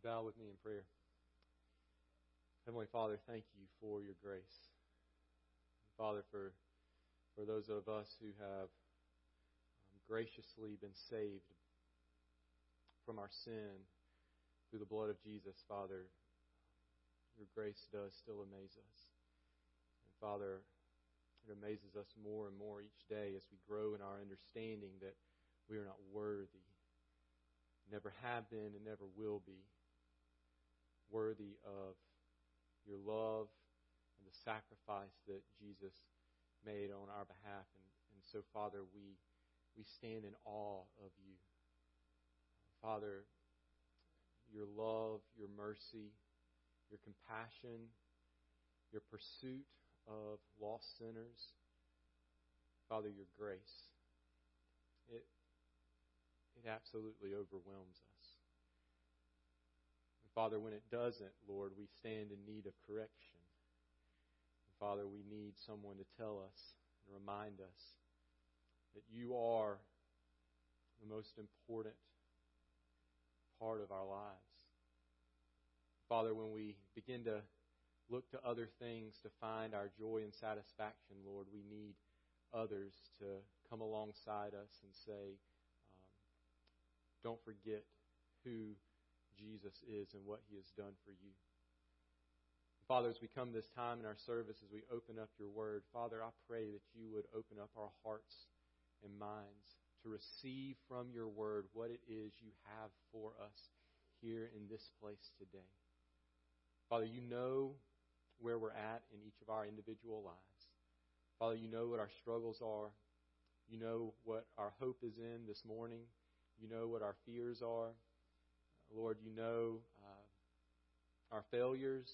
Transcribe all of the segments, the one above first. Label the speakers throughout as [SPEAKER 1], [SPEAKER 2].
[SPEAKER 1] you bow with me in prayer? Heavenly Father, thank you for your grace. Father, for, for those of us who have um, graciously been saved from our sin through the blood of Jesus, Father, your grace does still amaze us. And Father, it amazes us more and more each day as we grow in our understanding that we are not worthy, never have been, and never will be worthy of your love and the sacrifice that Jesus made on our behalf. And, and so, Father, we, we stand in awe of you. Father, your love, your mercy, your compassion, your pursuit of lost sinners. Father, your grace. It, it absolutely overwhelms us. And Father, when it doesn't, Lord, we stand in need of correction. And Father, we need someone to tell us and remind us that you are the most important part of our lives. Father, when we begin to look to other things to find our joy and satisfaction, Lord, we need others to come alongside us and say, um, don't forget who Jesus is and what he has done for you. Father, as we come this time in our service, as we open up your word, Father, I pray that you would open up our hearts and minds to receive from your word what it is you have for us here in this place today. Father, you know where we're at in each of our individual lives. Father, you know what our struggles are. You know what our hope is in this morning. You know what our fears are. Lord, you know uh, our failures.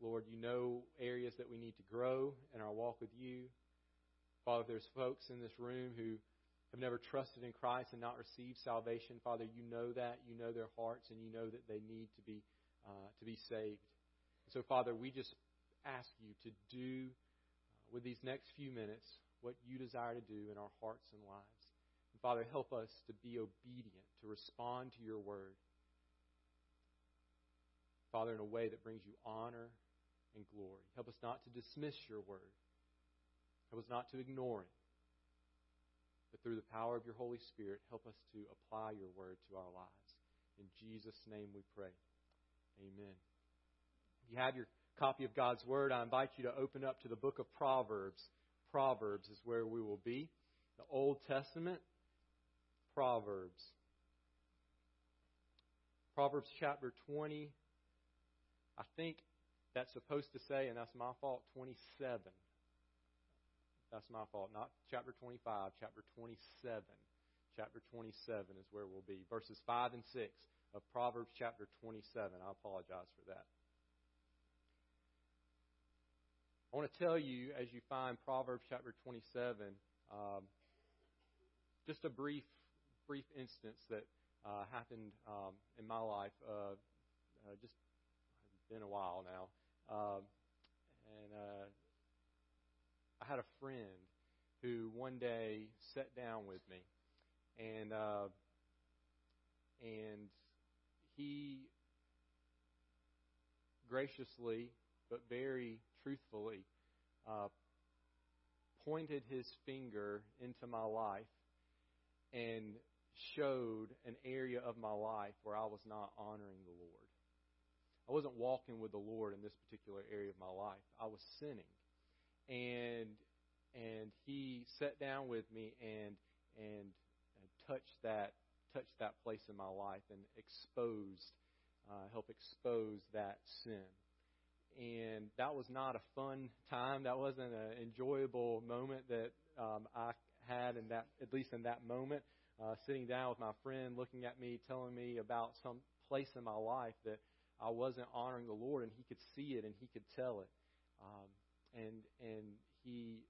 [SPEAKER 1] Lord, you know areas that we need to grow in our walk with you. Father, there's folks in this room who have never trusted in Christ and not received salvation, Father, you know that. You know their hearts, and you know that they need to be uh, to be saved. So, Father, we just ask you to do uh, with these next few minutes what you desire to do in our hearts and lives. And Father, help us to be obedient, to respond to your word. Father, in a way that brings you honor and glory. Help us not to dismiss your word. Help us not to ignore it. But through the power of your Holy Spirit, help us to apply your word to our lives. In Jesus' name we pray. Amen. If you have your copy of God's Word, I invite you to open up to the book of Proverbs. Proverbs is where we will be. The Old Testament, Proverbs. Proverbs chapter 20. I think that's supposed to say, and that's my fault, 27. That's my fault. Not chapter 25, chapter 27. Chapter 27 is where we'll be. Verses 5 and 6 of Proverbs chapter 27. I apologize for that. I want to tell you, as you find Proverbs chapter 27, um, just a brief, brief instance that uh, happened um, in my life. Uh, uh, just been a while now, um, and uh, I had a friend who one day sat down with me, and uh, and he graciously but very truthfully uh, pointed his finger into my life and showed an area of my life where I was not honoring the Lord. I wasn't walking with the Lord in this particular area of my life. I was sinning. And and he sat down with me and and touched that touched that place in my life and exposed uh, help expose that sin and that was not a fun time. That wasn't an enjoyable moment that um, I had in that, at least in that moment, uh, sitting down with my friend, looking at me, telling me about some place in my life that I wasn't honoring the Lord, and he could see it and he could tell it, um, and and he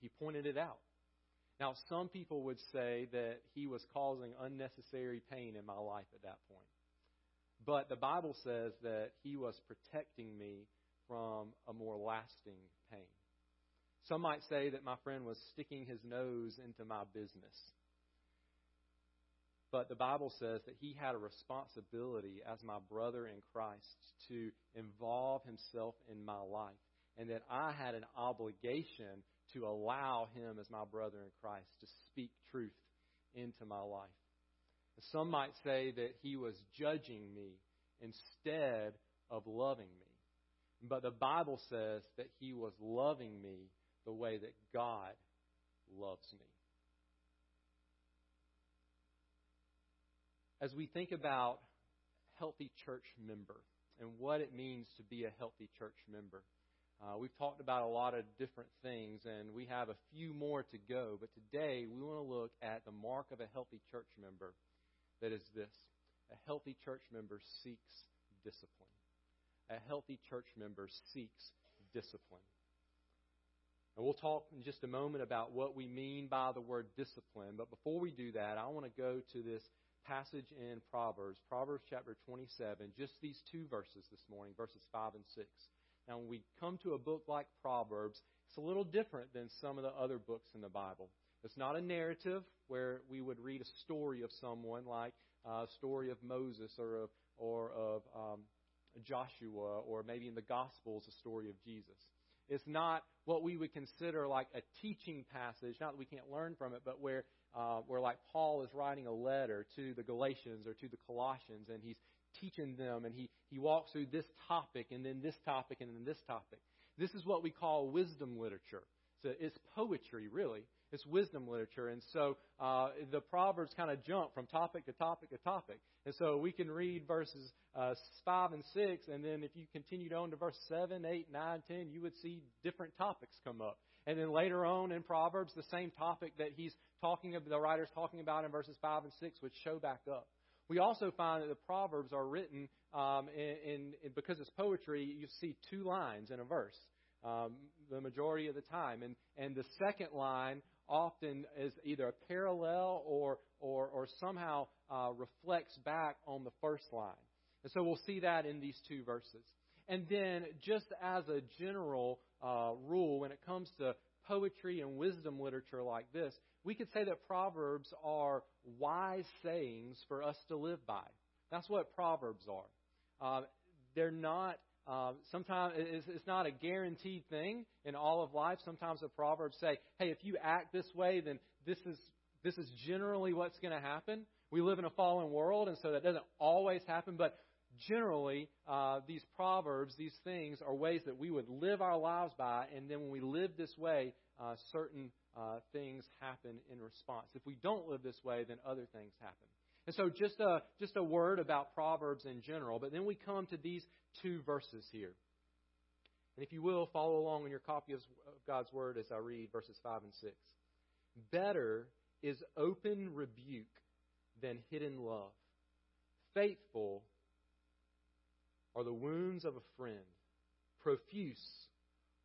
[SPEAKER 1] he pointed it out. Now, some people would say that he was causing unnecessary pain in my life at that point. But the Bible says that he was protecting me from a more lasting pain. Some might say that my friend was sticking his nose into my business. But the Bible says that he had a responsibility as my brother in Christ to involve himself in my life, and that I had an obligation to allow him as my brother in Christ to speak truth into my life. Some might say that he was judging me instead of loving me. But the Bible says that he was loving me the way that God loves me. As we think about healthy church member and what it means to be a healthy church member, uh, we've talked about a lot of different things, and we have a few more to go. But today, we want to look at the mark of a healthy church member that is this a healthy church member seeks discipline. A healthy church member seeks discipline. And we'll talk in just a moment about what we mean by the word discipline. But before we do that, I want to go to this passage in Proverbs, Proverbs chapter 27, just these two verses this morning, verses 5 and 6. Now, when we come to a book like Proverbs, it's a little different than some of the other books in the Bible. It's not a narrative where we would read a story of someone like uh, a story of Moses or of, or of um, Joshua or maybe in the Gospels a story of Jesus. It's not what we would consider like a teaching passage. Not that we can't learn from it, but where uh, where like Paul is writing a letter to the Galatians or to the Colossians, and he's teaching them, and he, he walks through this topic, and then this topic, and then this topic. This is what we call wisdom literature. So it's poetry, really. It's wisdom literature. And so uh, the Proverbs kind of jump from topic to topic to topic. And so we can read verses uh, 5 and 6, and then if you continued on to verse 7, 8, 9, 10, you would see different topics come up. And then later on in Proverbs, the same topic that he's talking about, the writer's talking about in verses 5 and 6 would show back up. We also find that the Proverbs are written um, in, in, in, because it's poetry. You see two lines in a verse um, the majority of the time, and and the second line often is either a parallel or or, or somehow uh, reflects back on the first line. And so we'll see that in these two verses. And then, just as a general uh, rule, when it comes to poetry and wisdom literature like this, we could say that Proverbs are wise sayings for us to live by. That's what Proverbs are. Uh, they're not. Uh, sometimes it's, it's not a guaranteed thing in all of life. Sometimes the proverbs say, "Hey, if you act this way, then this is this is generally what's going to happen." We live in a fallen world, and so that doesn't always happen. But generally, uh, these proverbs, these things, are ways that we would live our lives by, and then when we live this way, uh, certain uh, things happen in response. If we don't live this way, then other things happen. And so, just a, just a word about Proverbs in general, but then we come to these two verses here. And if you will, follow along in your copy of God's Word as I read verses 5 and 6. Better is open rebuke than hidden love. Faithful are the wounds of a friend. Profuse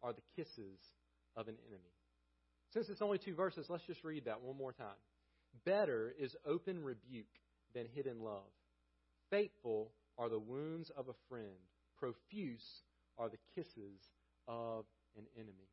[SPEAKER 1] are the kisses of an enemy. Since it's only two verses, let's just read that one more time. Better is open rebuke than hidden love. Faithful are the wounds of a friend. Profuse are the kisses of an enemy.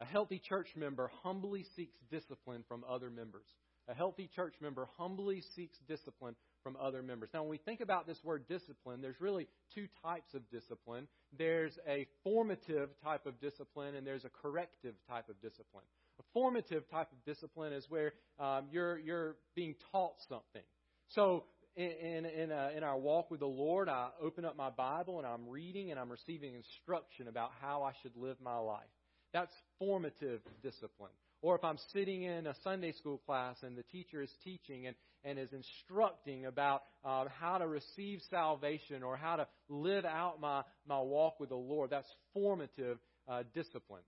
[SPEAKER 1] A healthy church member humbly seeks discipline from other members. A healthy church member humbly seeks discipline from other members. Now, when we think about this word discipline, there's really two types of discipline. There's a formative type of discipline, and there's a corrective type of discipline. A formative type of discipline is where um, you're you're being taught something. So, in in, uh, in our walk with the Lord, I open up my Bible and I'm reading and I'm receiving instruction about how I should live my life. That's formative discipline. Or if I'm sitting in a Sunday school class and the teacher is teaching and, and is instructing about uh, how to receive salvation or how to live out my, my walk with the Lord, that's formative uh, discipline.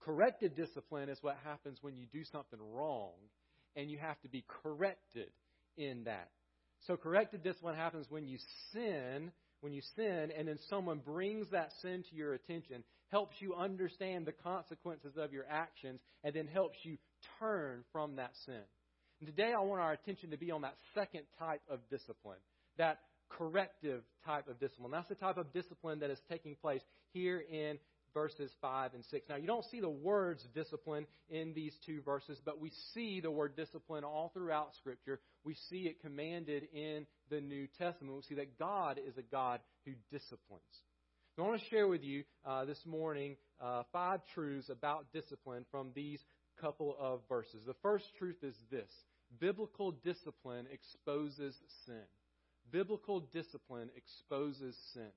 [SPEAKER 1] Corrected discipline is what happens when you do something wrong and you have to be corrected in that. So corrected discipline happens when you sin when you sin and then someone brings that sin to your attention, helps you understand the consequences of your actions, and then helps you turn from that sin. And today I want our attention to be on that second type of discipline, that corrective type of discipline. That's the type of discipline that is taking place here in verses 5 and 6. Now, you don't see the words discipline in these two verses, but we see the word discipline all throughout Scripture. We see it commanded in the New Testament. We see that God is a God who disciplines. I want to share with you uh, this morning uh, five truths about discipline from these couple of verses. The first truth is this biblical discipline exposes sin. Biblical discipline exposes sin.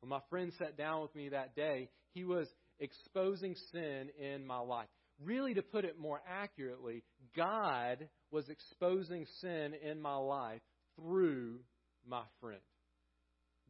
[SPEAKER 1] When my friend sat down with me that day, he was exposing sin in my life. Really, to put it more accurately, God was exposing sin in my life through my friend.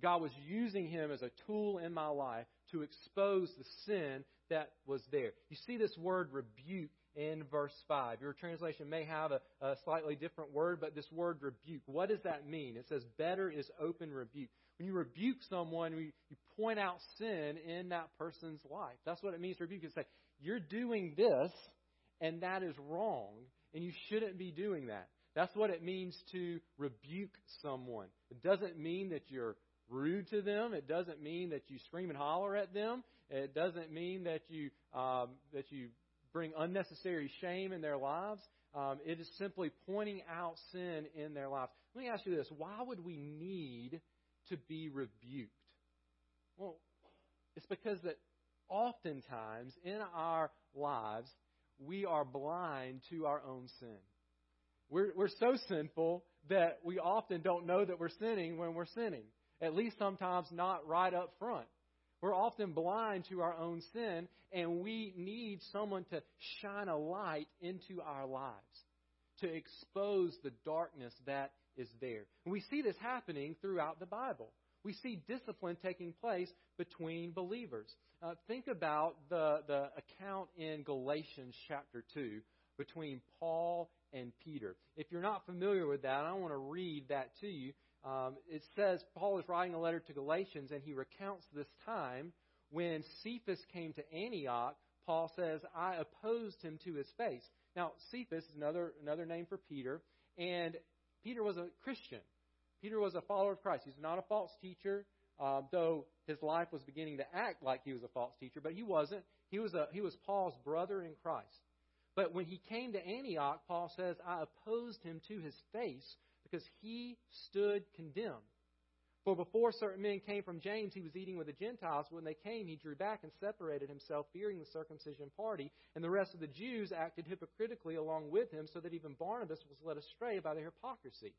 [SPEAKER 1] God was using him as a tool in my life to expose the sin that was there. You see this word rebuke in verse 5. Your translation may have a, a, slightly different word, but this word rebuke, what does that mean? It says, better is open rebuke. When you rebuke someone, you, you point out sin in that person's life. That's what it means to rebuke. It's say, you're doing this, and that is wrong, and you shouldn't be doing that. That's what it means to rebuke someone. It doesn't mean that you're rude to them. It doesn't mean that you scream and holler at them. It doesn't mean that you um, that you bring unnecessary shame in their lives. Um, it is simply pointing out sin in their lives. Let me ask you this: Why would we need to be rebuked? Well, it's because that oftentimes in our lives we are blind to our own sin. We're, we're so sinful that we often don't know that we're sinning when we're sinning at least sometimes not right up front. We're often blind to our own sin, and we need someone to shine a light into our lives to expose the darkness that is there. And we see this happening throughout the Bible. We see discipline taking place between believers. Uh, think about the, the account in Galatians chapter 2 between Paul and Peter. If you're not familiar with that, I want to read that to you. Um, it says Paul is writing a letter to Galatians, and he recounts this time when Cephas came to Antioch. Paul says, "I opposed him to his face." Now, Cephas is another another name for Peter, and Peter was a Christian. Peter was a follower of Christ. He's not a false teacher, um, though his life was beginning to act like he was a false teacher, but he wasn't. He was a he was Paul's brother in Christ. But when he came to Antioch, Paul says, "I opposed him to his face." Because he stood condemned. For before certain men came from James, he was eating with the Gentiles. When they came, he drew back and separated himself, fearing the circumcision party. And the rest of the Jews acted hypocritically along with him, so that even Barnabas was led astray by their hypocrisy.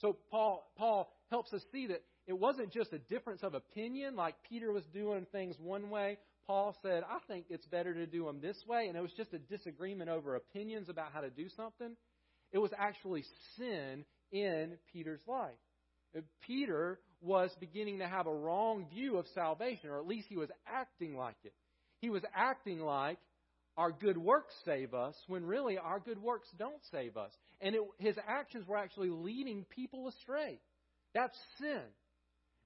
[SPEAKER 1] So Paul, Paul helps us see that it wasn't just a difference of opinion, like Peter was doing things one way. Paul said, I think it's better to do them this way. And it was just a disagreement over opinions about how to do something. It was actually sin in Peter's life. Uh, Peter was beginning to have a wrong view of salvation, or at least he was acting like it. He was acting like our good works save us, when really our good works don't save us. And it, his actions were actually leading people astray. That's sin.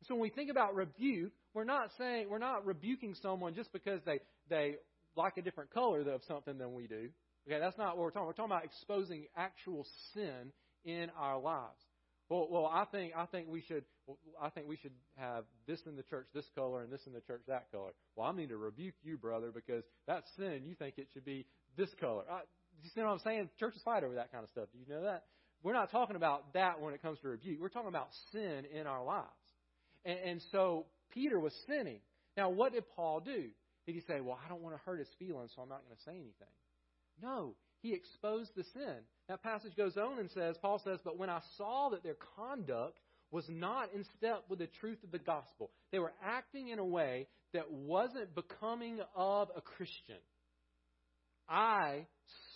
[SPEAKER 1] So when we think about rebuke, we're not saying we're not rebuking someone just because they they like a different color of something than we do. Okay, that's not what we're talking. About. We're talking about exposing actual sin in our lives. Well, well, I think I think we should I think we should have this in the church this color and this in the church that color. Well, I need to rebuke you, brother, because that's sin. You think it should be this color. I, you see what I'm saying? Churches fight over that kind of stuff. Do you know that? We're not talking about that when it comes to rebuke. We're talking about sin in our lives. And, and so Peter was sinning. Now, what did Paul do? Did he say, "Well, I don't want to hurt his feelings, so I'm not going to say anything"? No, he exposed the sin. That passage goes on and says, Paul says, But when I saw that their conduct was not in step with the truth of the gospel, they were acting in a way that wasn't becoming of a Christian. I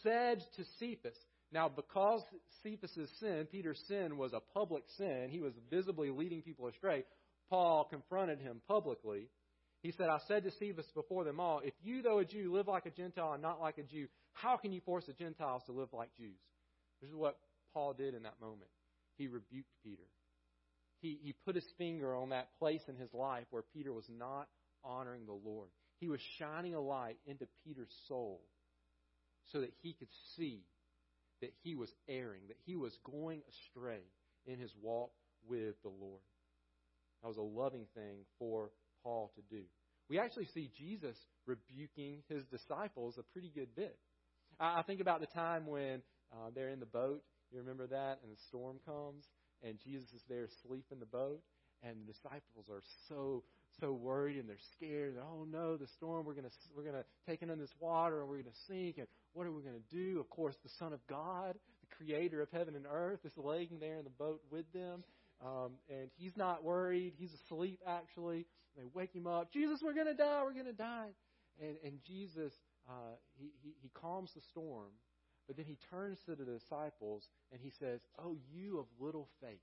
[SPEAKER 1] said to Cephas, now because Cephas' sin, Peter's sin, was a public sin, he was visibly leading people astray, Paul confronted him publicly. He said, I said to Cephas before them all, if you, though a Jew, live like a Gentile and not like a Jew, how can you force the Gentiles to live like Jews? This is what Paul did in that moment. He rebuked Peter. He, he put his finger on that place in his life where Peter was not honoring the Lord. He was shining a light into Peter's soul so that he could see that he was erring, that he was going astray in his walk with the Lord. That was a loving thing for Paul to do. we actually see Jesus rebuking his disciples a pretty good bit. I, I think about the time when uh, they're in the boat. You remember that? And the storm comes, and Jesus is there asleep in the boat, and the disciples are so so worried and they're scared. Oh no, the storm! We're gonna we're gonna take in this water and we're gonna sink. And what are we gonna do? Of course, the Son of God, the Creator of heaven and earth, is laying there in the boat with them, um, and he's not worried. He's asleep actually. They wake him up. Jesus, we're gonna die. We're gonna die. And and Jesus, uh, he, he he calms the storm, but then he turns to the disciples and he says, "Oh, you of little faith."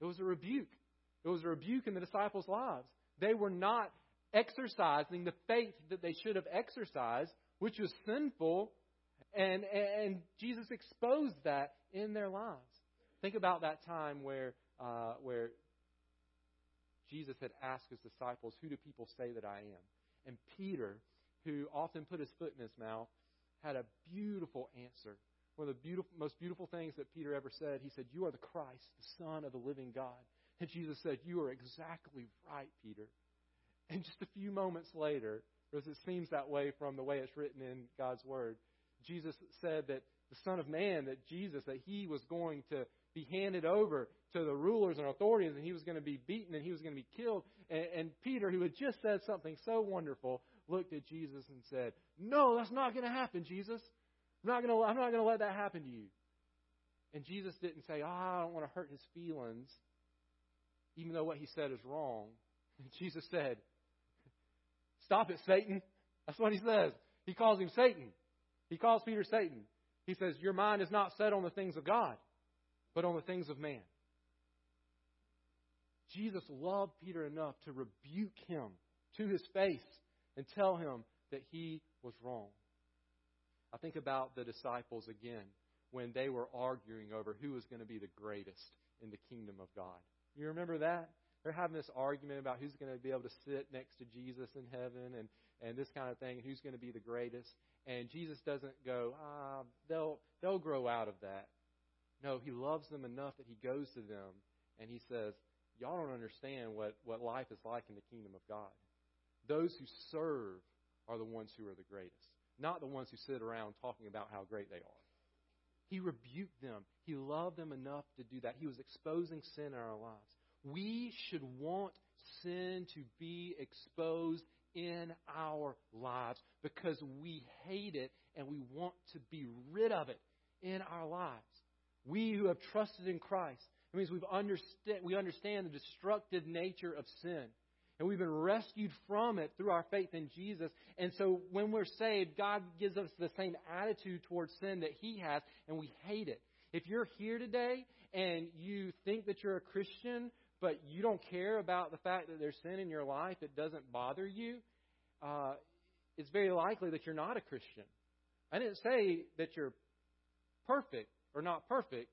[SPEAKER 1] It was a rebuke. It was a rebuke in the disciples' lives. They were not exercising the faith that they should have exercised, which was sinful, and, and Jesus exposed that in their lives. Think about that time where, uh, where Jesus had asked his disciples, Who do people say that I am? And Peter, who often put his foot in his mouth, had a beautiful answer. One of the beautiful, most beautiful things that Peter ever said. He said, You are the Christ, the Son of the living God. And Jesus said, You are exactly right, Peter. And just a few moments later, because it seems that way from the way it's written in God's Word, Jesus said that the Son of Man, that Jesus, that he was going to be handed over to the rulers and authorities, and he was going to be beaten and he was going to be killed. And, and Peter, who had just said something so wonderful, looked at Jesus and said, No, that's not going to happen, Jesus. I'm not going to, let that happen to you. And Jesus didn't say, Oh, I don't want to hurt his feelings even though what he said is wrong. And Jesus said, Stop it, Satan. That's what he says. He calls him Satan. He calls Peter Satan. He says, Your mind is not set on the things of God, but on the things of man. Jesus loved Peter enough to rebuke him to his face and tell him that he was wrong. I think about the disciples again when they were arguing over who was going to be the greatest in the kingdom of God. You remember that? They're having this argument about who's going to be able to sit next to Jesus in heaven and, and this kind of thing, and who's going to be the greatest. And Jesus doesn't go, ah, they'll, they'll grow out of that. No, he loves them enough that he goes to them and he says, Y'all don't understand what, what life is like in the kingdom of God. Those who serve are the ones who are the greatest, not the ones who sit around talking about how great they are. He rebuked them. He loved them enough to do that. He was exposing sin in our lives. We should want sin to be exposed in our lives because we hate it and we want to be rid of it in our lives. We who have trusted in Christ, it means we've understand, we understand the destructive nature of sin. And we've been rescued from it through our faith in Jesus. And so when we're saved, God gives us the same attitude towards sin that He has, and we hate it. If you're here today and you think that you're a Christian, but you don't care about the fact that there's sin in your life, it doesn't bother you, uh, it's very likely that you're not a Christian. I didn't say that you're perfect or not perfect.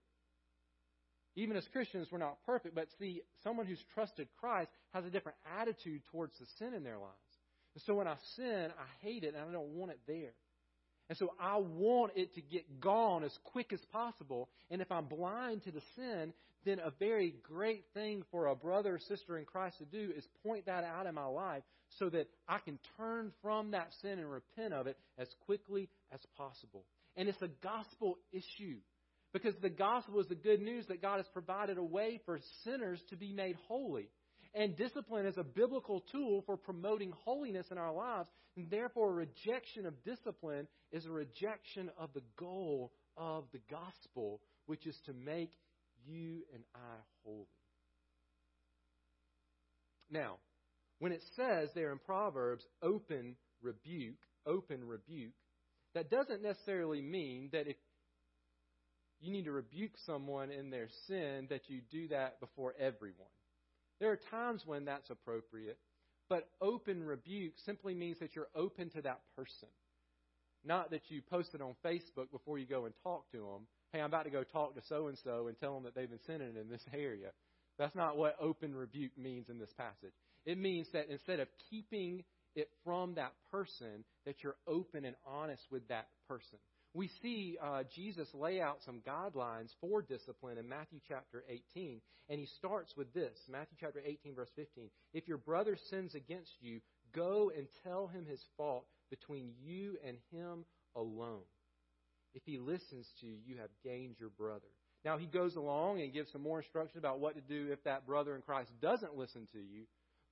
[SPEAKER 1] Even as Christians, we're not perfect, but see, someone who's trusted Christ has a different attitude towards the sin in their lives. And so when I sin, I hate it and I don't want it there. And so I want it to get gone as quick as possible. And if I'm blind to the sin, then a very great thing for a brother or sister in Christ to do is point that out in my life so that I can turn from that sin and repent of it as quickly as possible. And it's a gospel issue. Because the gospel is the good news that God has provided a way for sinners to be made holy. And discipline is a biblical tool for promoting holiness in our lives. And therefore, a rejection of discipline is a rejection of the goal of the gospel, which is to make you and I holy. Now, when it says there in Proverbs, open rebuke, open rebuke, that doesn't necessarily mean that if you need to rebuke someone in their sin, that you do that before everyone. There are times when that's appropriate, but open rebuke simply means that you're open to that person. Not that you post it on Facebook before you go and talk to them. Hey, I'm about to go talk to so and so and tell them that they've been sinning in this area. That's not what open rebuke means in this passage. It means that instead of keeping it from that person, that you're open and honest with that person we see uh, Jesus lay out some guidelines for discipline in Matthew chapter 18. And he starts with this Matthew chapter 18, verse 15. If your brother sins against you, Go and tell him his fault between you and him alone. If he listens to you, you have gained your brother. Now, he goes along and gives some more instruction about what to do if that brother in Christ doesn't listen to you.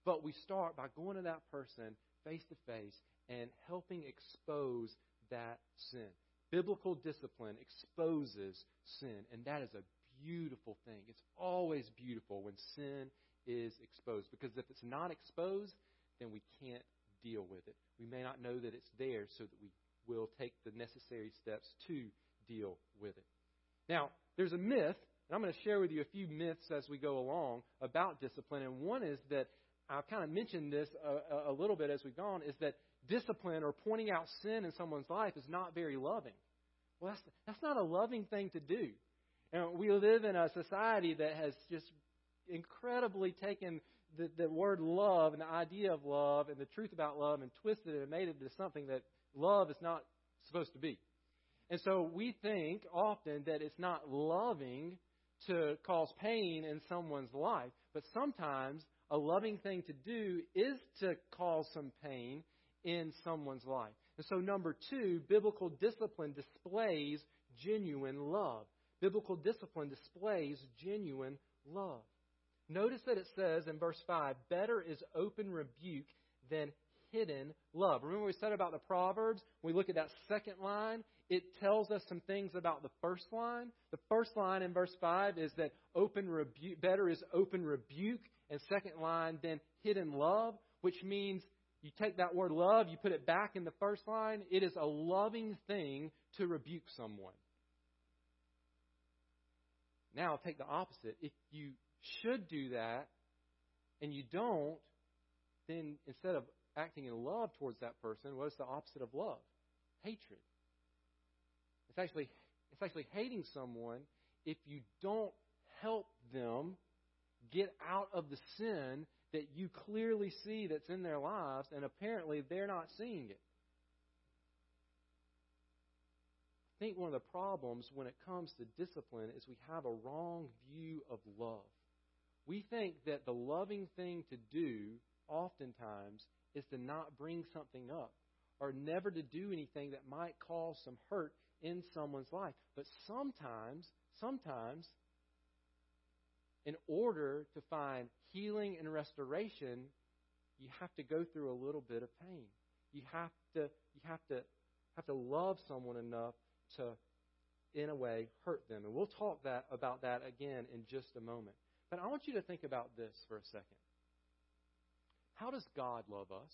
[SPEAKER 1] But we start by going to that person face to face and helping expose that sin. Biblical discipline exposes sin, and that is a beautiful thing. It's always beautiful when sin is exposed because if it's not exposed, then we can't deal with it. We may not know that it's there so that we will take the necessary steps to deal with it. Now, there's a myth, and I'm going to share with you a few myths as we go along about discipline. And one is that I've kind of mentioned this a, a little bit as we've gone, is that discipline or pointing out sin in someone's life is not very loving. Well, that's, that's not a loving thing to do. And we live in a society that has just incredibly taken the, the word love and the idea of love and the truth about love and twisted it and made it into something that love is not supposed to be. And so we think often that it's not loving to cause pain in someone's life, but sometimes a loving thing to do is to cause some pain in someone's life. And so, number two, biblical discipline displays genuine love. Biblical discipline displays genuine love. Notice that it says in verse 5 better is open rebuke than hidden love. Remember we said about the Proverbs? When we look at that second line, it tells us some things about the first line. The first line in verse 5 is that open rebuke, better is open rebuke, and second line, then hidden love, which means you take that word love, you put it back in the first line. It is a loving thing to rebuke someone. Now take the opposite. If you should do that and you don't, then instead of acting in love towards that person, what is the opposite of love? Hatred. It's actually it's actually hating someone if you don't help them get out of the sin that you clearly see that's in their lives, and apparently they're not seeing it. I think one of the problems when it comes to discipline is we have a wrong view of love. We think that the loving thing to do, oftentimes, is to not bring something up or never to do anything that might cause some hurt in someone's life. But sometimes, sometimes, in order to find healing and restoration, you have to go through a little bit of pain. You have to you have to have to love someone enough to in a way hurt them. And we'll talk that about that again in just a moment. But I want you to think about this for a second. How does God love us?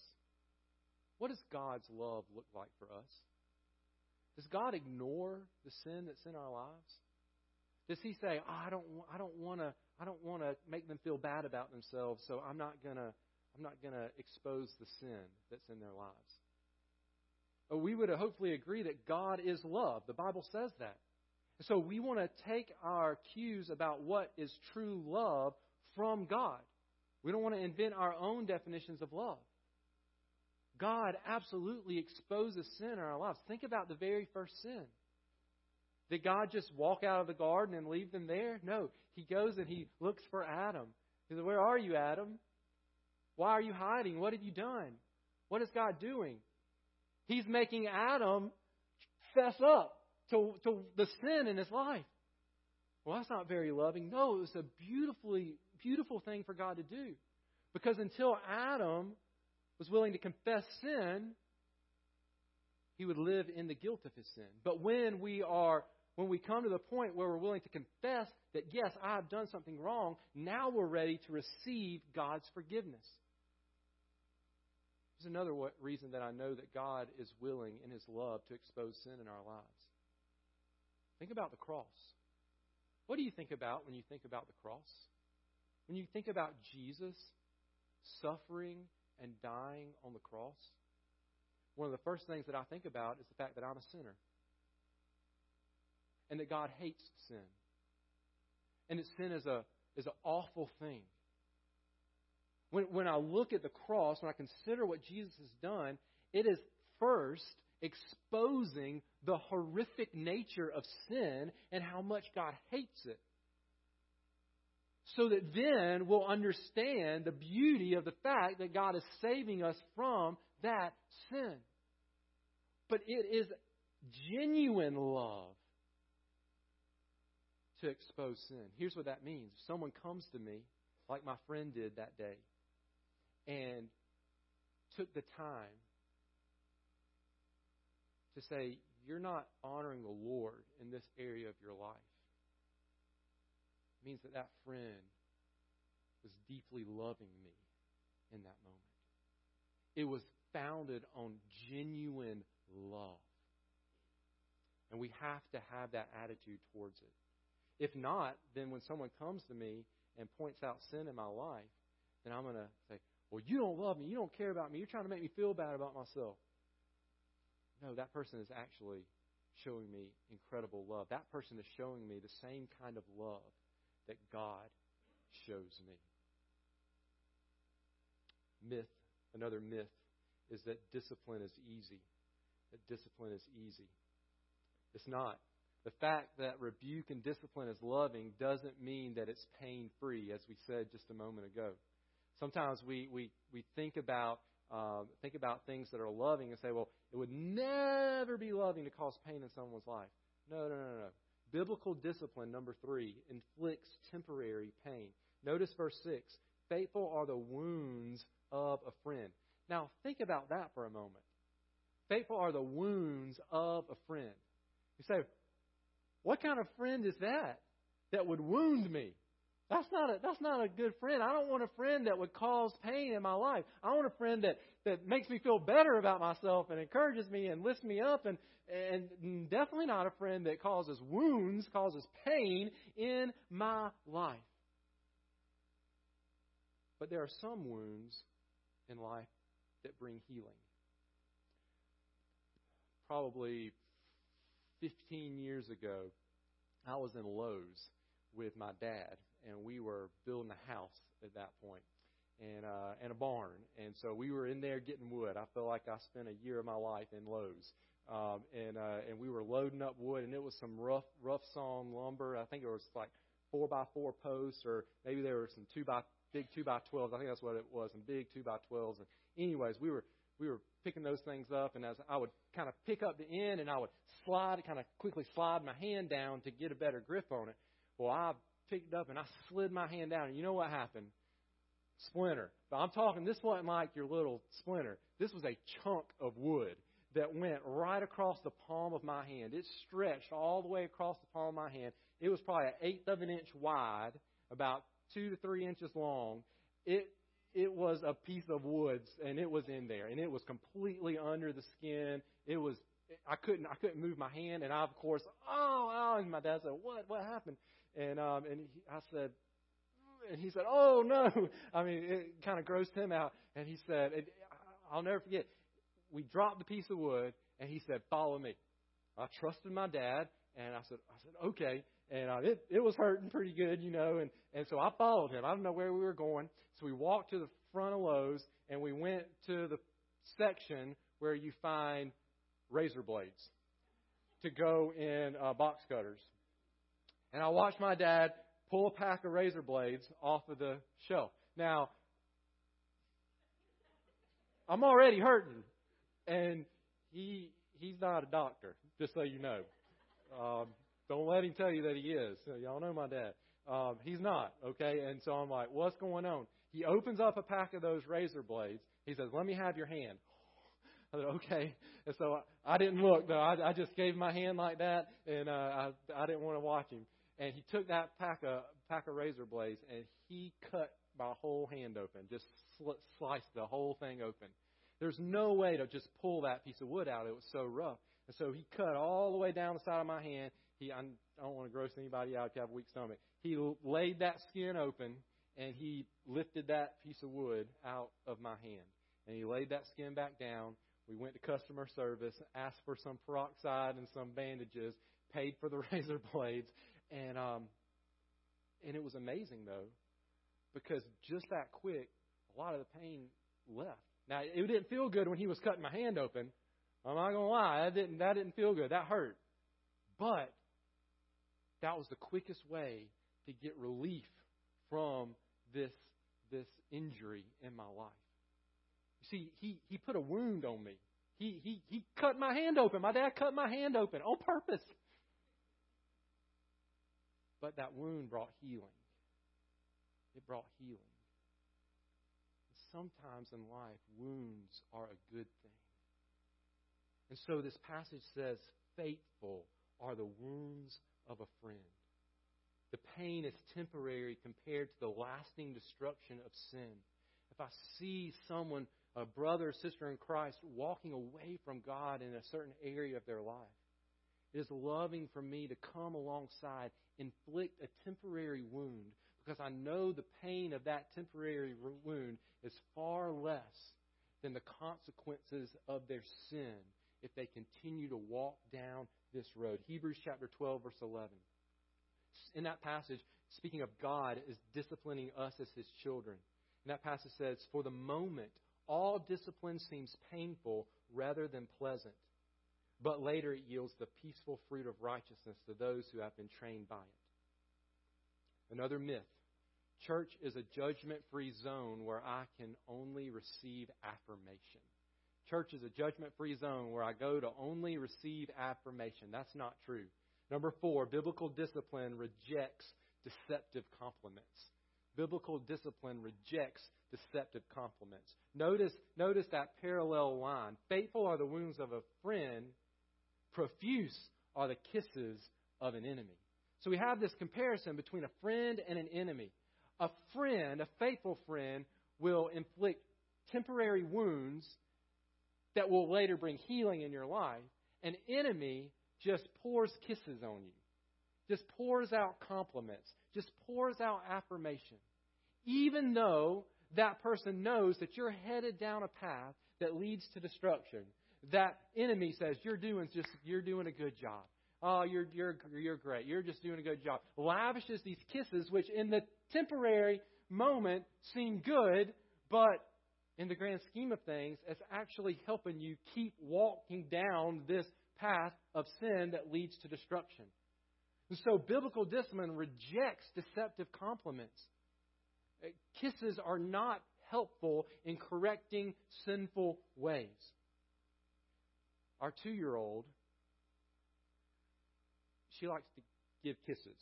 [SPEAKER 1] What does God's love look like for us? Does God ignore the sin that's in our lives? Does He say, oh, "I don't, I don't want to, I don't want to make them feel bad about themselves, so I'm not gonna, I'm not gonna expose the sin that's in their lives"? But we would hopefully agree that God is love. The Bible says that. So we want to take our cues about what is true love from God. We don't want to invent our own definitions of love. God absolutely exposes sin in our lives. Think about the very first sin. Did God just walk out of the garden and leave them there? No. He goes and he looks for Adam. He says, Where are you, Adam? Why are you hiding? What have you done? What is God doing? He's making Adam fess up to, to the sin in his life. Well, that's not very loving. No, it was a beautifully, beautiful thing for God to do. Because until Adam was willing to confess sin, he would live in the guilt of his sin. But when we are when we come to the point where we're willing to confess that yes, I have done something wrong, now we're ready to receive God's forgiveness. There's another reason that I know that God is willing in his love to expose sin in our lives. Think about the cross. What do you think about when you think about the cross? When you think about Jesus suffering and dying on the cross, one of the first things that I think about is the fact that I'm a sinner. And that God hates sin. And that sin is a is an awful thing. When, when I look at the cross, when I consider what Jesus has done, it is first exposing the horrific nature of sin and how much God hates it. so that then we'll understand the beauty of the fact that God is saving us from that sin. But it is genuine love to expose sin. Here's what that means. If someone comes to me, like my friend did that day, and took the time to say, You're not honoring the Lord in this area of your life, it means that that friend was deeply loving me in that moment. It was founded on genuine love. And we have to have that attitude towards it. If not, then when someone comes to me and points out sin in my life, then I'm going to say, Well, you don't love me. You don't care about me. You're trying to make me feel bad about myself. No, that person is actually showing me incredible love. That person is showing me the same kind of love that God shows me. Myth, another myth, is that discipline is easy. That discipline is easy. It's not. The fact that rebuke and discipline is loving doesn't mean that it's pain free, as we said just a moment ago. Sometimes we, we, we think about um, think about things that are loving and say, well, it would never be loving to cause pain in someone's life. No, no, no, no. Biblical discipline, number three, inflicts temporary pain. Notice verse 6 Faithful are the wounds of a friend. Now, think about that for a moment. Faithful are the wounds of a friend. You say, what kind of friend is that that would wound me? That's not a that's not a good friend. I don't want a friend that would cause pain in my life. I want a friend that that makes me feel better about myself and encourages me and lifts me up and and definitely not a friend that causes wounds, causes pain in my life. But there are some wounds in life that bring healing. Probably 15 years ago, I was in Lowe's with my dad, and we were building a house at that point, and uh, and a barn, and so we were in there getting wood. I felt like I spent a year of my life in Lowe's, um, and uh, and we were loading up wood, and it was some rough rough sawn lumber. I think it was like four by four posts, or maybe there were some two by big two by twelves. I think that's what it was, some big two by twelves. Anyways, we were we were picking those things up, and as I would kind of pick up the end, and I would slide, kind of quickly slide my hand down to get a better grip on it. Well, I picked up and I slid my hand down, and you know what happened? Splinter. But I'm talking. This wasn't like your little splinter. This was a chunk of wood that went right across the palm of my hand. It stretched all the way across the palm of my hand. It was probably an eighth of an inch wide, about two to three inches long. It it was a piece of wood and it was in there and it was completely under the skin. It was I couldn't I couldn't move my hand and I of course oh oh and my dad said what what happened? And um and he, I said and he said oh no. I mean it kind of grossed him out. And he said and I'll never forget we dropped the piece of wood and he said follow me. I trusted my dad and I said I said okay and uh, it it was hurting pretty good, you know. And and so I followed him. I don't know where we were going, so we walked to the front of Lowe's and we went to the section where you find razor blades to go in uh, box cutters. And I watched my dad pull a pack of razor blades off of the shelf. Now, I'm already hurting, and he he's not a doctor, just so you know. Um, don't let him tell you that he is. Y'all know my dad. Um, he's not, okay? And so I'm like, what's going on? He opens up a pack of those razor blades. He says, let me have your hand. I said, okay. And so I, I didn't look, though. I, I just gave my hand like that, and uh, I, I didn't want to watch him. And he took that pack of, pack of razor blades, and he cut my whole hand open, just sl- sliced the whole thing open. There's no way to just pull that piece of wood out. It was so rough. And so he cut all the way down the side of my hand. He, I don't want to gross anybody out if you have a weak stomach. He laid that skin open and he lifted that piece of wood out of my hand. And he laid that skin back down. We went to customer service, asked for some peroxide and some bandages, paid for the razor blades, and um, and it was amazing though, because just that quick, a lot of the pain left. Now it didn't feel good when he was cutting my hand open. I'm not gonna lie, that didn't that didn't feel good. That hurt. But that was the quickest way to get relief from this, this injury in my life. You see, he, he put a wound on me. He, he, he cut my hand open. My dad cut my hand open on purpose. But that wound brought healing. It brought healing. Sometimes in life, wounds are a good thing. And so this passage says, faithful are the wounds of a friend. The pain is temporary compared to the lasting destruction of sin. If I see someone, a brother or sister in Christ, walking away from God in a certain area of their life, it is loving for me to come alongside, inflict a temporary wound, because I know the pain of that temporary wound is far less than the consequences of their sin if they continue to walk down this road. Hebrews chapter 12, verse 11. In that passage, speaking of God is disciplining us as his children. That passage says, For the moment, all discipline seems painful rather than pleasant, but later it yields the peaceful fruit of righteousness to those who have been trained by it. Another myth church is a judgment free zone where I can only receive affirmation. Church is a judgment free zone where I go to only receive affirmation. That's not true. Number four, biblical discipline rejects deceptive compliments. Biblical discipline rejects deceptive compliments. Notice, notice that parallel line. Faithful are the wounds of a friend, profuse are the kisses of an enemy. So we have this comparison between a friend and an enemy. A friend, a faithful friend, will inflict temporary wounds that will later bring healing in your life. An enemy just pours kisses on you, just pours out compliments, just pours out affirmation. Even though that person knows that you're headed down a path that leads to destruction, that enemy says you're doing just you're doing a good job. Oh, you're you're you're great. You're just doing a good job. Lavishes these kisses, which in the temporary moment seem good, but in the grand scheme of things, it's actually helping you keep walking down this path of sin that leads to destruction. And so biblical discipline rejects deceptive compliments. Uh, kisses are not helpful in correcting sinful ways. Our two year old, she likes to give kisses.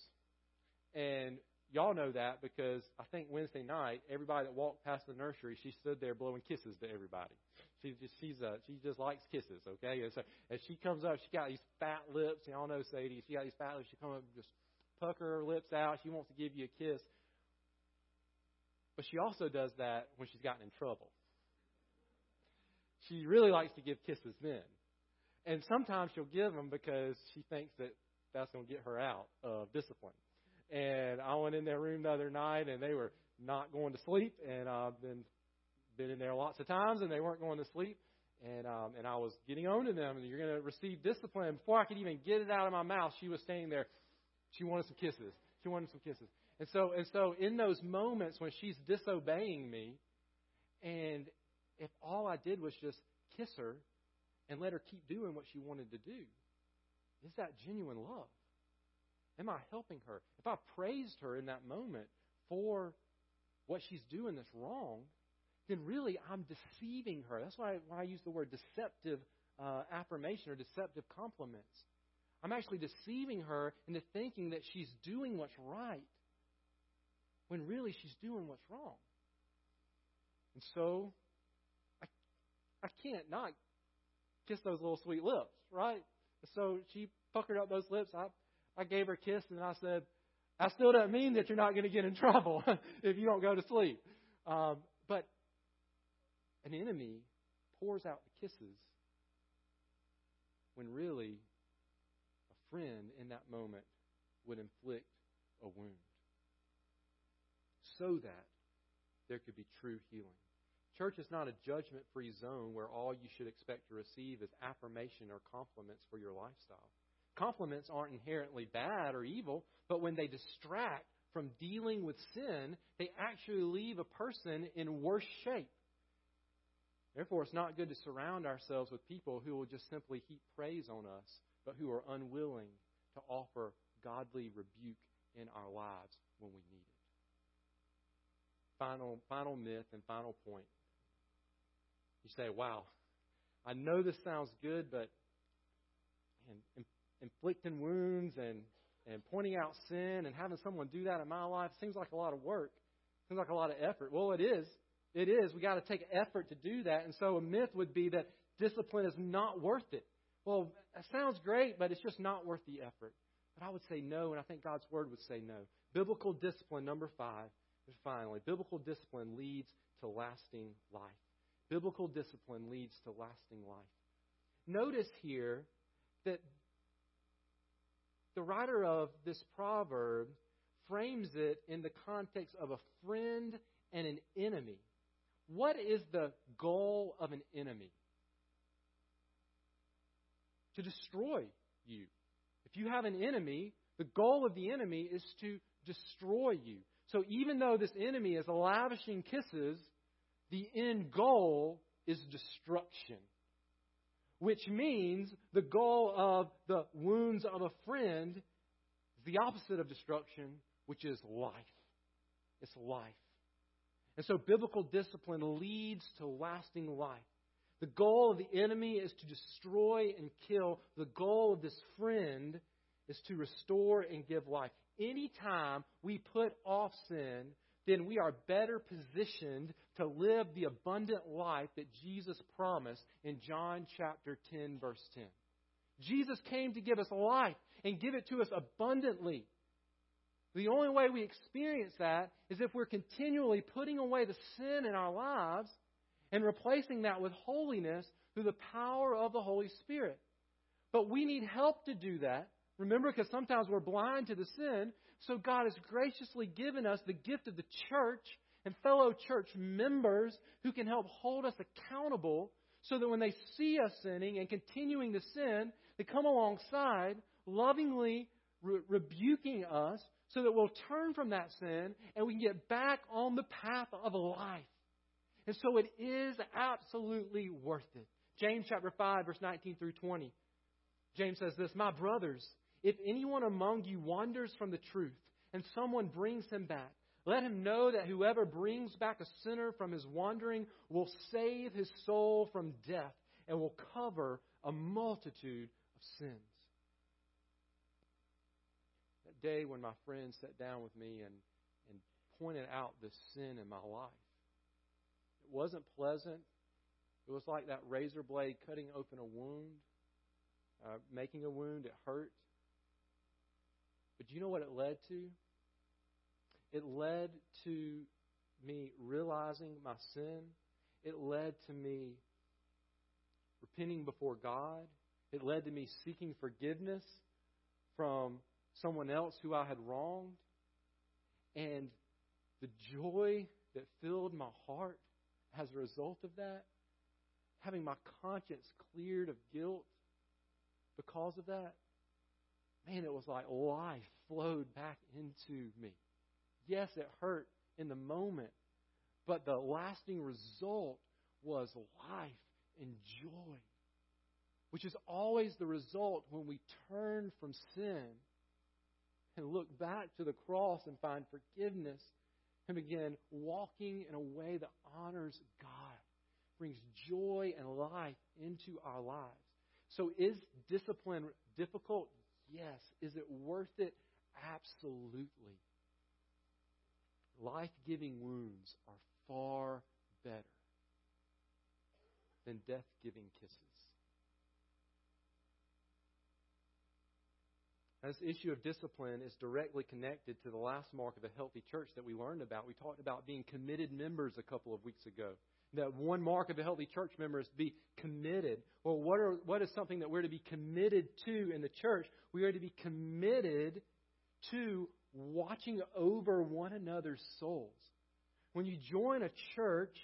[SPEAKER 1] And Y'all know that because I think Wednesday night, everybody that walked past the nursery, she stood there blowing kisses to everybody. She just she's uh, she just likes kisses, okay? And so as she comes up, she got these fat lips. Y'all know Sadie. She got these fat lips. She comes up and just pucker her lips out. She wants to give you a kiss. But she also does that when she's gotten in trouble. She really likes to give kisses then. And sometimes she'll give them because she thinks that that's going to get her out of discipline. And I went in their room the other night, and they were not going to sleep. And I've been been in there lots of times, and they weren't going to sleep. And um, and I was getting on to them, and you're going to receive discipline. Before I could even get it out of my mouth, she was standing there. She wanted some kisses. She wanted some kisses. And so and so in those moments when she's disobeying me, and if all I did was just kiss her and let her keep doing what she wanted to do, is that genuine love? Am I helping her? If I praised her in that moment for what she's doing that's wrong, then really I'm deceiving her. That's why I, why I use the word deceptive uh, affirmation or deceptive compliments. I'm actually deceiving her into thinking that she's doing what's right when really she's doing what's wrong. And so I, I can't not kiss those little sweet lips, right? So she puckered up those lips. I I gave her a kiss and I said, I still don't mean that you're not going to get in trouble if you don't go to sleep. Um, but an enemy pours out the kisses when really a friend in that moment would inflict a wound so that there could be true healing. Church is not a judgment free zone where all you should expect to receive is affirmation or compliments for your lifestyle. Compliments aren't inherently bad or evil, but when they distract from dealing with sin, they actually leave a person in worse shape. Therefore, it's not good to surround ourselves with people who will just simply heap praise on us, but who are unwilling to offer godly rebuke in our lives when we need it. final, final myth and final point. You say, wow, I know this sounds good, but and, inflicting wounds and, and pointing out sin and having someone do that in my life seems like a lot of work. Seems like a lot of effort. Well, it is. It is. We got to take effort to do that. And so a myth would be that discipline is not worth it. Well, that sounds great, but it's just not worth the effort. But I would say no, and I think God's Word would say no. Biblical discipline, number five, and finally, biblical discipline leads to lasting life. Biblical discipline leads to lasting life. Notice here that the writer of this proverb frames it in the context of a friend and an enemy. What is the goal of an enemy? To destroy you. If you have an enemy, the goal of the enemy is to destroy you. So even though this enemy is lavishing kisses, the end goal is destruction. Which means the goal of the wounds of a friend is the opposite of destruction, which is life. It's life. And so biblical discipline leads to lasting life. The goal of the enemy is to destroy and kill. The goal of this friend is to restore and give life. Anytime we put off sin, then we are better positioned to live the abundant life that Jesus promised in John chapter 10, verse 10. Jesus came to give us life and give it to us abundantly. The only way we experience that is if we're continually putting away the sin in our lives and replacing that with holiness through the power of the Holy Spirit. But we need help to do that. Remember, because sometimes we're blind to the sin. So God has graciously given us the gift of the church and fellow church members who can help hold us accountable so that when they see us sinning and continuing to sin, they come alongside, lovingly re- rebuking us so that we'll turn from that sin and we can get back on the path of life. And so it is absolutely worth it. James chapter 5, verse 19 through 20. James says this My brothers, if anyone among you wanders from the truth and someone brings him back, let him know that whoever brings back a sinner from his wandering will save his soul from death and will cover a multitude of sins. That day when my friend sat down with me and, and pointed out this sin in my life, it wasn't pleasant. It was like that razor blade cutting open a wound, uh, making a wound. It hurt. But do you know what it led to? It led to me realizing my sin. It led to me repenting before God. It led to me seeking forgiveness from someone else who I had wronged. And the joy that filled my heart as a result of that, having my conscience cleared of guilt because of that, man, it was like life flowed back into me. Yes, it hurt in the moment, but the lasting result was life and joy, which is always the result when we turn from sin and look back to the cross and find forgiveness and begin walking in a way that honors God, brings joy and life into our lives. So, is discipline difficult? Yes. Is it worth it? Absolutely. Life giving wounds are far better than death giving kisses. This issue of discipline is directly connected to the last mark of a healthy church that we learned about. We talked about being committed members a couple of weeks ago. That one mark of a healthy church member is to be committed. Well, what, are, what is something that we're to be committed to in the church? We are to be committed to watching over one another's souls. When you join a church,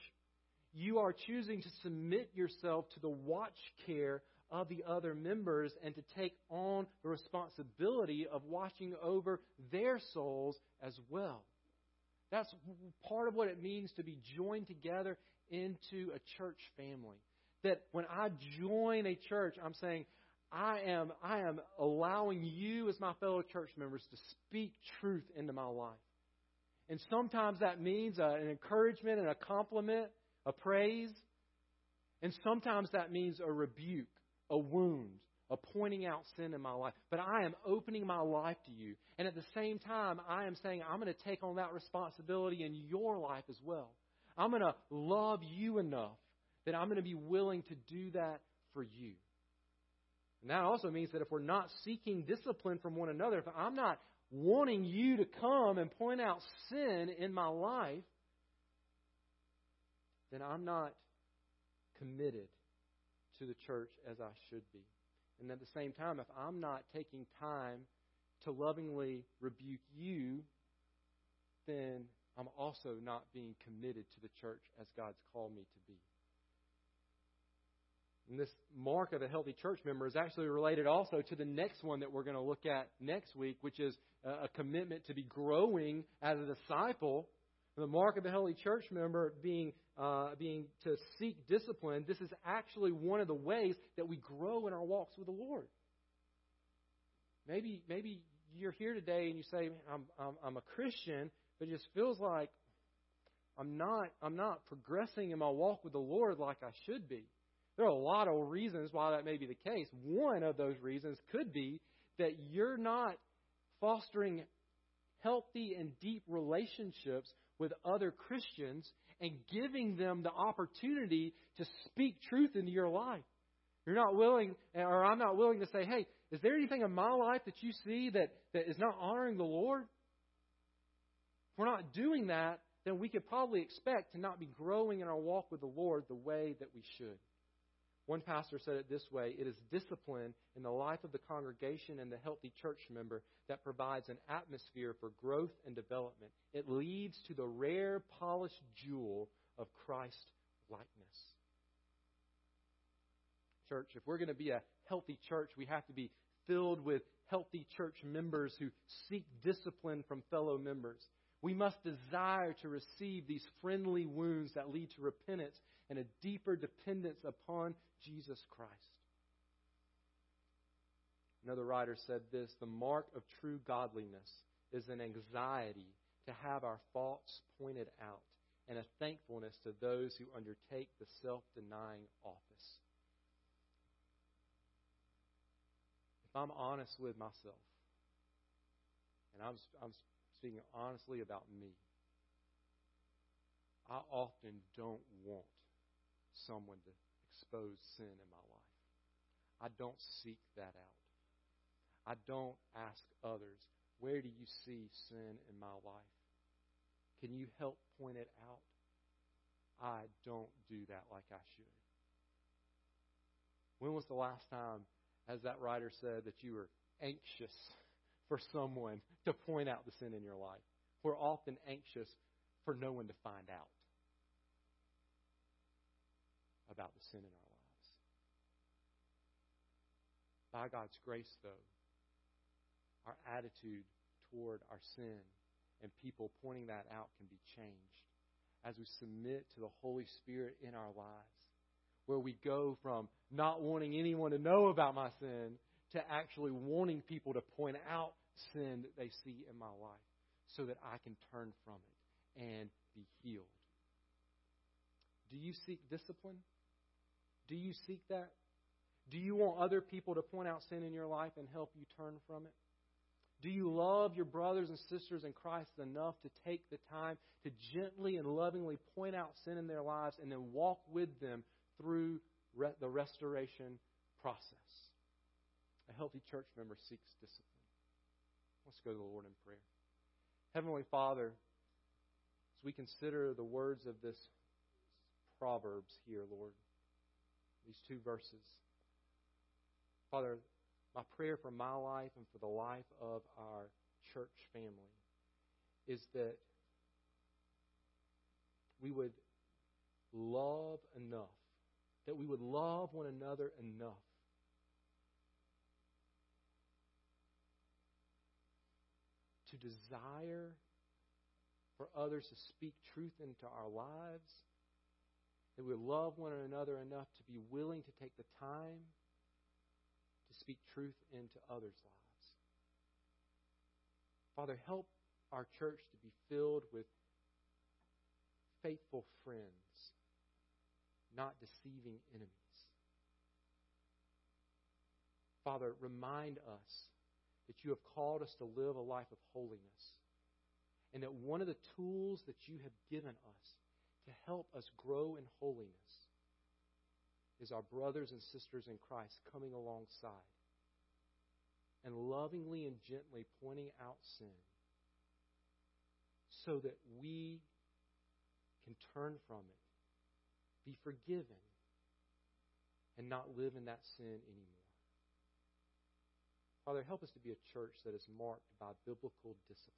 [SPEAKER 1] you are choosing to submit yourself to the watch care of the other members and to take on the responsibility of watching over their souls as well. That's part of what it means to be joined together into a church family. That when I join a church, I'm saying, I am, I am allowing you as my fellow church members to speak truth into my life. And sometimes that means uh, an encouragement and a compliment, a praise. And sometimes that means a rebuke, a wound, a pointing out sin in my life. But I am opening my life to you. And at the same time, I am saying I'm going to take on that responsibility in your life as well. I'm going to love you enough that I'm going to be willing to do that for you. And that also means that if we're not seeking discipline from one another, if I'm not wanting you to come and point out sin in my life, then I'm not committed to the church as I should be. And at the same time, if I'm not taking time to lovingly rebuke you, then I'm also not being committed to the church as God's called me to be. And this mark of a healthy church member is actually related also to the next one that we're going to look at next week, which is a commitment to be growing as a disciple. The mark of a healthy church member being uh, being to seek discipline. This is actually one of the ways that we grow in our walks with the Lord. Maybe maybe you're here today and you say, "I'm I'm, I'm a Christian," but it just feels like I'm not I'm not progressing in my walk with the Lord like I should be. There are a lot of reasons why that may be the case. One of those reasons could be that you're not fostering healthy and deep relationships with other Christians and giving them the opportunity to speak truth into your life. You're not willing, or I'm not willing to say, hey, is there anything in my life that you see that, that is not honoring the Lord? If we're not doing that, then we could probably expect to not be growing in our walk with the Lord the way that we should. One pastor said it this way it is discipline in the life of the congregation and the healthy church member that provides an atmosphere for growth and development. It leads to the rare, polished jewel of Christ likeness. Church, if we're going to be a healthy church, we have to be filled with healthy church members who seek discipline from fellow members. We must desire to receive these friendly wounds that lead to repentance and a deeper dependence upon Jesus Christ. Another writer said this the mark of true godliness is an anxiety to have our faults pointed out and a thankfulness to those who undertake the self denying office. If I'm honest with myself, and I'm, I'm speaking honestly about me, I often don't want someone to expose sin in my life. I don't seek that out. I don't ask others, where do you see sin in my life? Can you help point it out? I don't do that like I should. When was the last time, as that writer said, that you were anxious for someone to point out the sin in your life? We're often anxious for no one to find out about the sin in our lives. By God's grace, though, our attitude toward our sin and people pointing that out can be changed as we submit to the Holy Spirit in our lives, where we go from not wanting anyone to know about my sin to actually wanting people to point out sin that they see in my life so that I can turn from it and be healed. Do you seek discipline? Do you seek that? Do you want other people to point out sin in your life and help you turn from it? Do you love your brothers and sisters in Christ enough to take the time to gently and lovingly point out sin in their lives and then walk with them through re- the restoration process? A healthy church member seeks discipline. Let's go to the Lord in prayer. Heavenly Father, as we consider the words of this Proverbs here, Lord, these two verses. Father, my prayer for my life and for the life of our church family is that we would love enough, that we would love one another enough to desire for others to speak truth into our lives that we love one another enough to be willing to take the time to speak truth into others' lives. Father, help our church to be filled with faithful friends, not deceiving enemies. Father, remind us that you have called us to live a life of holiness, and that one of the tools that you have given us to help us grow in holiness is our brothers and sisters in Christ coming alongside and lovingly and gently pointing out sin so that we can turn from it, be forgiven, and not live in that sin anymore. Father, help us to be a church that is marked by biblical discipline.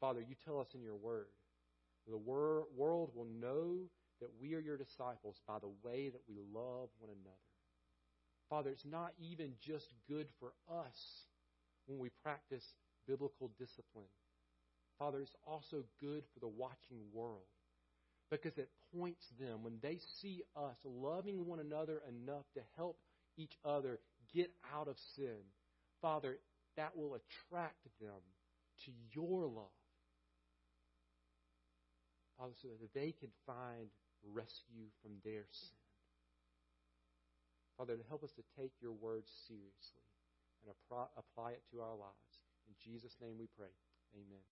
[SPEAKER 1] Father, you tell us in your word, the wor- world will know that we are your disciples by the way that we love one another. Father, it's not even just good for us when we practice biblical discipline. Father, it's also good for the watching world because it points them, when they see us loving one another enough to help each other get out of sin, Father, that will attract them to your love. So that they can find rescue from their sin. Father, to help us to take your words seriously and apply it to our lives. In Jesus' name we pray. Amen.